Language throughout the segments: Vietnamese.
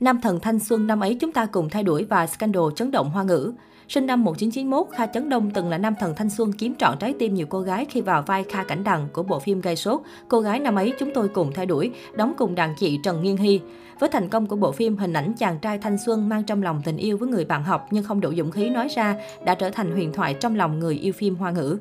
Nam thần thanh xuân năm ấy chúng ta cùng thay đổi và scandal chấn động hoa ngữ. Sinh năm 1991, Kha Chấn Đông từng là nam thần thanh xuân kiếm trọn trái tim nhiều cô gái khi vào vai Kha Cảnh Đằng của bộ phim gây sốt. Cô gái năm ấy chúng tôi cùng thay đổi, đóng cùng đàn chị Trần Nghiên Hy. Với thành công của bộ phim, hình ảnh chàng trai thanh xuân mang trong lòng tình yêu với người bạn học nhưng không đủ dũng khí nói ra đã trở thành huyền thoại trong lòng người yêu phim hoa ngữ.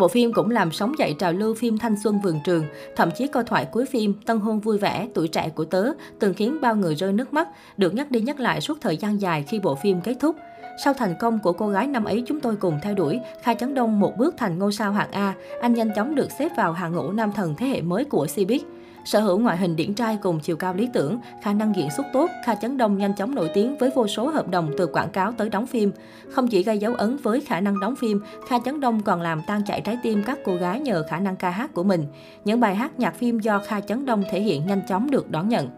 Bộ phim cũng làm sóng dậy trào lưu phim thanh xuân vườn trường, thậm chí câu thoại cuối phim Tân hôn vui vẻ, tuổi trẻ của tớ từng khiến bao người rơi nước mắt, được nhắc đi nhắc lại suốt thời gian dài khi bộ phim kết thúc. Sau thành công của cô gái năm ấy chúng tôi cùng theo đuổi, kha Chấn Đông một bước thành ngôi sao hạng A, anh nhanh chóng được xếp vào hàng ngũ nam thần thế hệ mới của Cbiz. Sở hữu ngoại hình điển trai cùng chiều cao lý tưởng, khả năng diễn xuất tốt, Kha Chấn Đông nhanh chóng nổi tiếng với vô số hợp đồng từ quảng cáo tới đóng phim. Không chỉ gây dấu ấn với khả năng đóng phim, Kha Chấn Đông còn làm tan chảy trái tim các cô gái nhờ khả năng ca hát của mình. Những bài hát nhạc phim do Kha Chấn Đông thể hiện nhanh chóng được đón nhận.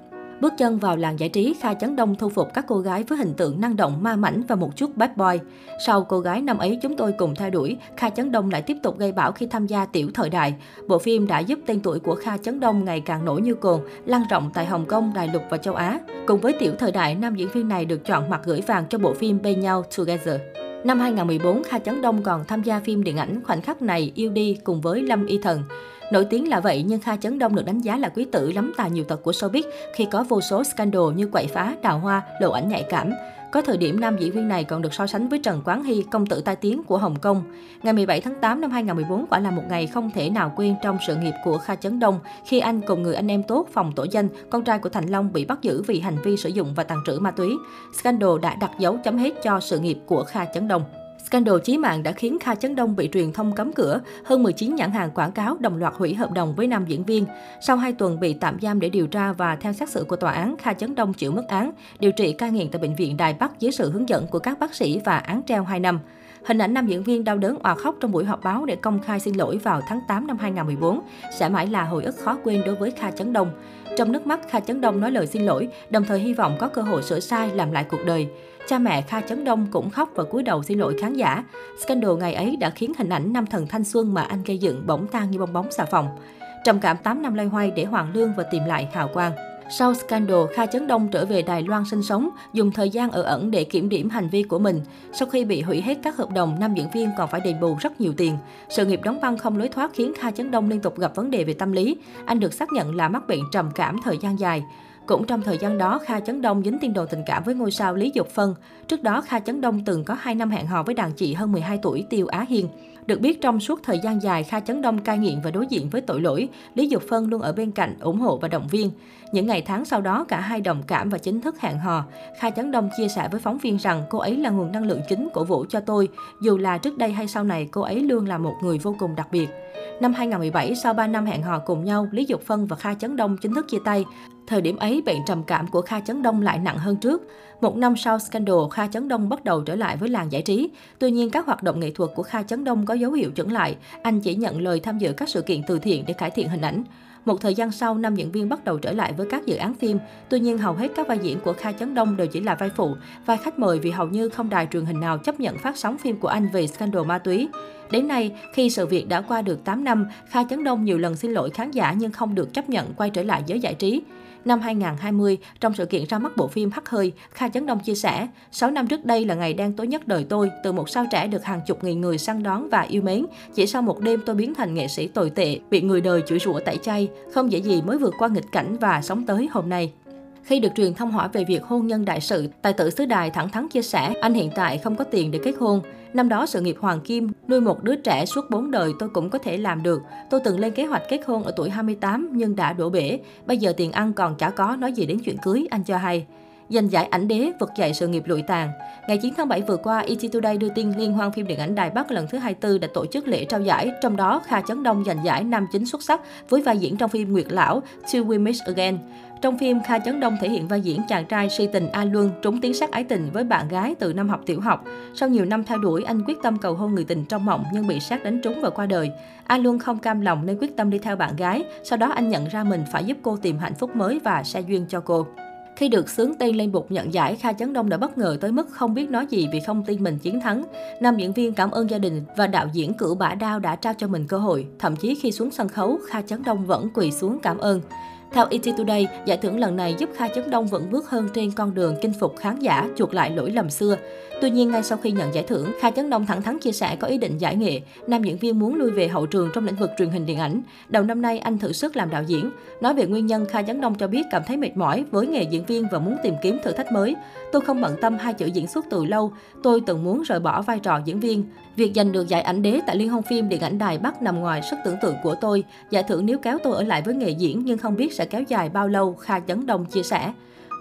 Bước chân vào làng giải trí, Kha Chấn Đông thu phục các cô gái với hình tượng năng động, ma mảnh và một chút bad boy. Sau cô gái năm ấy chúng tôi cùng theo đuổi, Kha Chấn Đông lại tiếp tục gây bão khi tham gia Tiểu Thời Đại. Bộ phim đã giúp tên tuổi của Kha Chấn Đông ngày càng nổi như cồn, lan rộng tại Hồng Kông, Đài Lục và châu Á. Cùng với Tiểu Thời Đại, nam diễn viên này được chọn mặt gửi vàng cho bộ phim Bên nhau Together. Năm 2014, Kha Chấn Đông còn tham gia phim điện ảnh Khoảnh khắc này yêu đi cùng với Lâm Y Thần. Nổi tiếng là vậy nhưng Kha Chấn Đông được đánh giá là quý tử lắm tài nhiều tật của showbiz khi có vô số scandal như quậy phá, đào hoa, lộ ảnh nhạy cảm. Có thời điểm nam diễn viên này còn được so sánh với Trần Quán Hy, công tử tai tiếng của Hồng Kông. Ngày 17 tháng 8 năm 2014 quả là một ngày không thể nào quên trong sự nghiệp của Kha Chấn Đông khi anh cùng người anh em tốt phòng tổ danh, con trai của Thành Long bị bắt giữ vì hành vi sử dụng và tàn trữ ma túy. Scandal đã đặt dấu chấm hết cho sự nghiệp của Kha Chấn Đông. Scandal chí mạng đã khiến Kha Chấn Đông bị truyền thông cấm cửa, hơn 19 nhãn hàng quảng cáo đồng loạt hủy hợp đồng với nam diễn viên. Sau 2 tuần bị tạm giam để điều tra và theo xét xử của tòa án, Kha Chấn Đông chịu mức án, điều trị cai nghiện tại bệnh viện Đài Bắc dưới sự hướng dẫn của các bác sĩ và án treo 2 năm. Hình ảnh nam diễn viên đau đớn òa khóc trong buổi họp báo để công khai xin lỗi vào tháng 8 năm 2014 sẽ mãi là hồi ức khó quên đối với Kha Chấn Đông. Trong nước mắt, Kha Chấn Đông nói lời xin lỗi, đồng thời hy vọng có cơ hội sửa sai làm lại cuộc đời. Cha mẹ Kha Chấn Đông cũng khóc và cúi đầu xin lỗi khán giả. Scandal ngày ấy đã khiến hình ảnh nam thần thanh xuân mà anh gây dựng bỗng tan như bong bóng xà phòng. Trầm cảm 8 năm loay hoay để hoàn lương và tìm lại hào quang. Sau scandal, Kha Chấn Đông trở về Đài Loan sinh sống, dùng thời gian ở ẩn để kiểm điểm hành vi của mình. Sau khi bị hủy hết các hợp đồng, nam diễn viên còn phải đền bù rất nhiều tiền. Sự nghiệp đóng băng không lối thoát khiến Kha Chấn Đông liên tục gặp vấn đề về tâm lý. Anh được xác nhận là mắc bệnh trầm cảm thời gian dài. Cũng trong thời gian đó, Kha Chấn Đông dính tin đồn tình cảm với ngôi sao Lý Dục Phân. Trước đó, Kha Chấn Đông từng có 2 năm hẹn hò với đàn chị hơn 12 tuổi Tiêu Á Hiên. Được biết trong suốt thời gian dài Kha Chấn Đông cai nghiện và đối diện với tội lỗi, Lý Dục Phân luôn ở bên cạnh ủng hộ và động viên. Những ngày tháng sau đó cả hai đồng cảm và chính thức hẹn hò. Kha Chấn Đông chia sẻ với phóng viên rằng cô ấy là nguồn năng lượng chính cổ vũ cho tôi, dù là trước đây hay sau này cô ấy luôn là một người vô cùng đặc biệt. Năm 2017, sau 3 năm hẹn hò cùng nhau, Lý Dục Phân và Kha Chấn Đông chính thức chia tay. Thời điểm ấy, bệnh trầm cảm của Kha Chấn Đông lại nặng hơn trước. Một năm sau scandal, Kha Chấn Đông bắt đầu trở lại với làng giải trí. Tuy nhiên, các hoạt động nghệ thuật của Kha Chấn Đông có dấu hiệu chững lại. Anh chỉ nhận lời tham dự các sự kiện từ thiện để cải thiện hình ảnh. Một thời gian sau, nam diễn viên bắt đầu trở lại với các dự án phim. Tuy nhiên, hầu hết các vai diễn của Kha Chấn Đông đều chỉ là vai phụ, vai khách mời vì hầu như không đài truyền hình nào chấp nhận phát sóng phim của anh về scandal ma túy. Đến nay, khi sự việc đã qua được 8 năm, Kha Chấn Đông nhiều lần xin lỗi khán giả nhưng không được chấp nhận quay trở lại giới giải trí. Năm 2020, trong sự kiện ra mắt bộ phim Hắc Hơi, Kha Chấn Đông chia sẻ, 6 năm trước đây là ngày đen tối nhất đời tôi, từ một sao trẻ được hàng chục nghìn người săn đón và yêu mến. Chỉ sau một đêm tôi biến thành nghệ sĩ tồi tệ, bị người đời chửi rủa tẩy chay, không dễ gì mới vượt qua nghịch cảnh và sống tới hôm nay. Khi được truyền thông hỏi về việc hôn nhân đại sự, tài tử xứ đài thẳng thắn chia sẻ, anh hiện tại không có tiền để kết hôn. Năm đó sự nghiệp Hoàng Kim, nuôi một đứa trẻ suốt 4 đời tôi cũng có thể làm được. Tôi từng lên kế hoạch kết hôn ở tuổi 28 nhưng đã đổ bể. Bây giờ tiền ăn còn chả có, nói gì đến chuyện cưới, anh cho hay giành giải ảnh đế vực dậy sự nghiệp lụi tàn. Ngày 9 tháng 7 vừa qua, ET Today đưa tin Liên hoan phim điện ảnh Đài Bắc lần thứ 24 đã tổ chức lễ trao giải, trong đó Kha Chấn Đông giành giải nam chính xuất sắc với vai diễn trong phim Nguyệt Lão, Till We Meet Again. Trong phim, Kha Chấn Đông thể hiện vai diễn chàng trai si tình A Luân trúng tiếng sắc ái tình với bạn gái từ năm học tiểu học. Sau nhiều năm theo đuổi, anh quyết tâm cầu hôn người tình trong mộng nhưng bị sát đánh trúng và qua đời. A Luân không cam lòng nên quyết tâm đi theo bạn gái. Sau đó anh nhận ra mình phải giúp cô tìm hạnh phúc mới và xe duyên cho cô. Khi được sướng tên lên bục nhận giải, Kha Chấn Đông đã bất ngờ tới mức không biết nói gì vì không tin mình chiến thắng. Nam diễn viên cảm ơn gia đình và đạo diễn cử bả đao đã trao cho mình cơ hội. Thậm chí khi xuống sân khấu, Kha Chấn Đông vẫn quỳ xuống cảm ơn. Theo ET Today, giải thưởng lần này giúp Kha Chấn Đông vững bước hơn trên con đường chinh phục khán giả, chuộc lại lỗi lầm xưa. Tuy nhiên, ngay sau khi nhận giải thưởng, Kha Chấn Đông thẳng thắn chia sẻ có ý định giải nghệ. Nam diễn viên muốn lui về hậu trường trong lĩnh vực truyền hình điện ảnh. Đầu năm nay, anh thử sức làm đạo diễn. Nói về nguyên nhân, Kha Chấn Đông cho biết cảm thấy mệt mỏi với nghề diễn viên và muốn tìm kiếm thử thách mới. Tôi không bận tâm hai chữ diễn xuất từ lâu. Tôi từng muốn rời bỏ vai trò diễn viên. Việc giành được giải ảnh đế tại Liên hoan phim Điện ảnh Đài Bắc nằm ngoài sức tưởng tượng của tôi. Giải thưởng nếu kéo tôi ở lại với nghề diễn nhưng không biết sẽ sẽ kéo dài bao lâu, Kha Chấn Đông chia sẻ.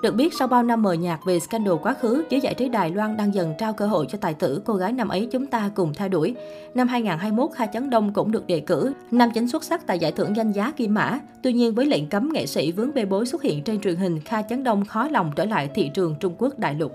Được biết, sau bao năm mờ nhạt về scandal quá khứ, giới giải trí Đài Loan đang dần trao cơ hội cho tài tử cô gái năm ấy chúng ta cùng theo đuổi. Năm 2021, Kha Chấn Đông cũng được đề cử nam chính xuất sắc tại giải thưởng danh giá Kim Mã. Tuy nhiên, với lệnh cấm nghệ sĩ vướng bê bối xuất hiện trên truyền hình, Kha Chấn Đông khó lòng trở lại thị trường Trung Quốc đại lục.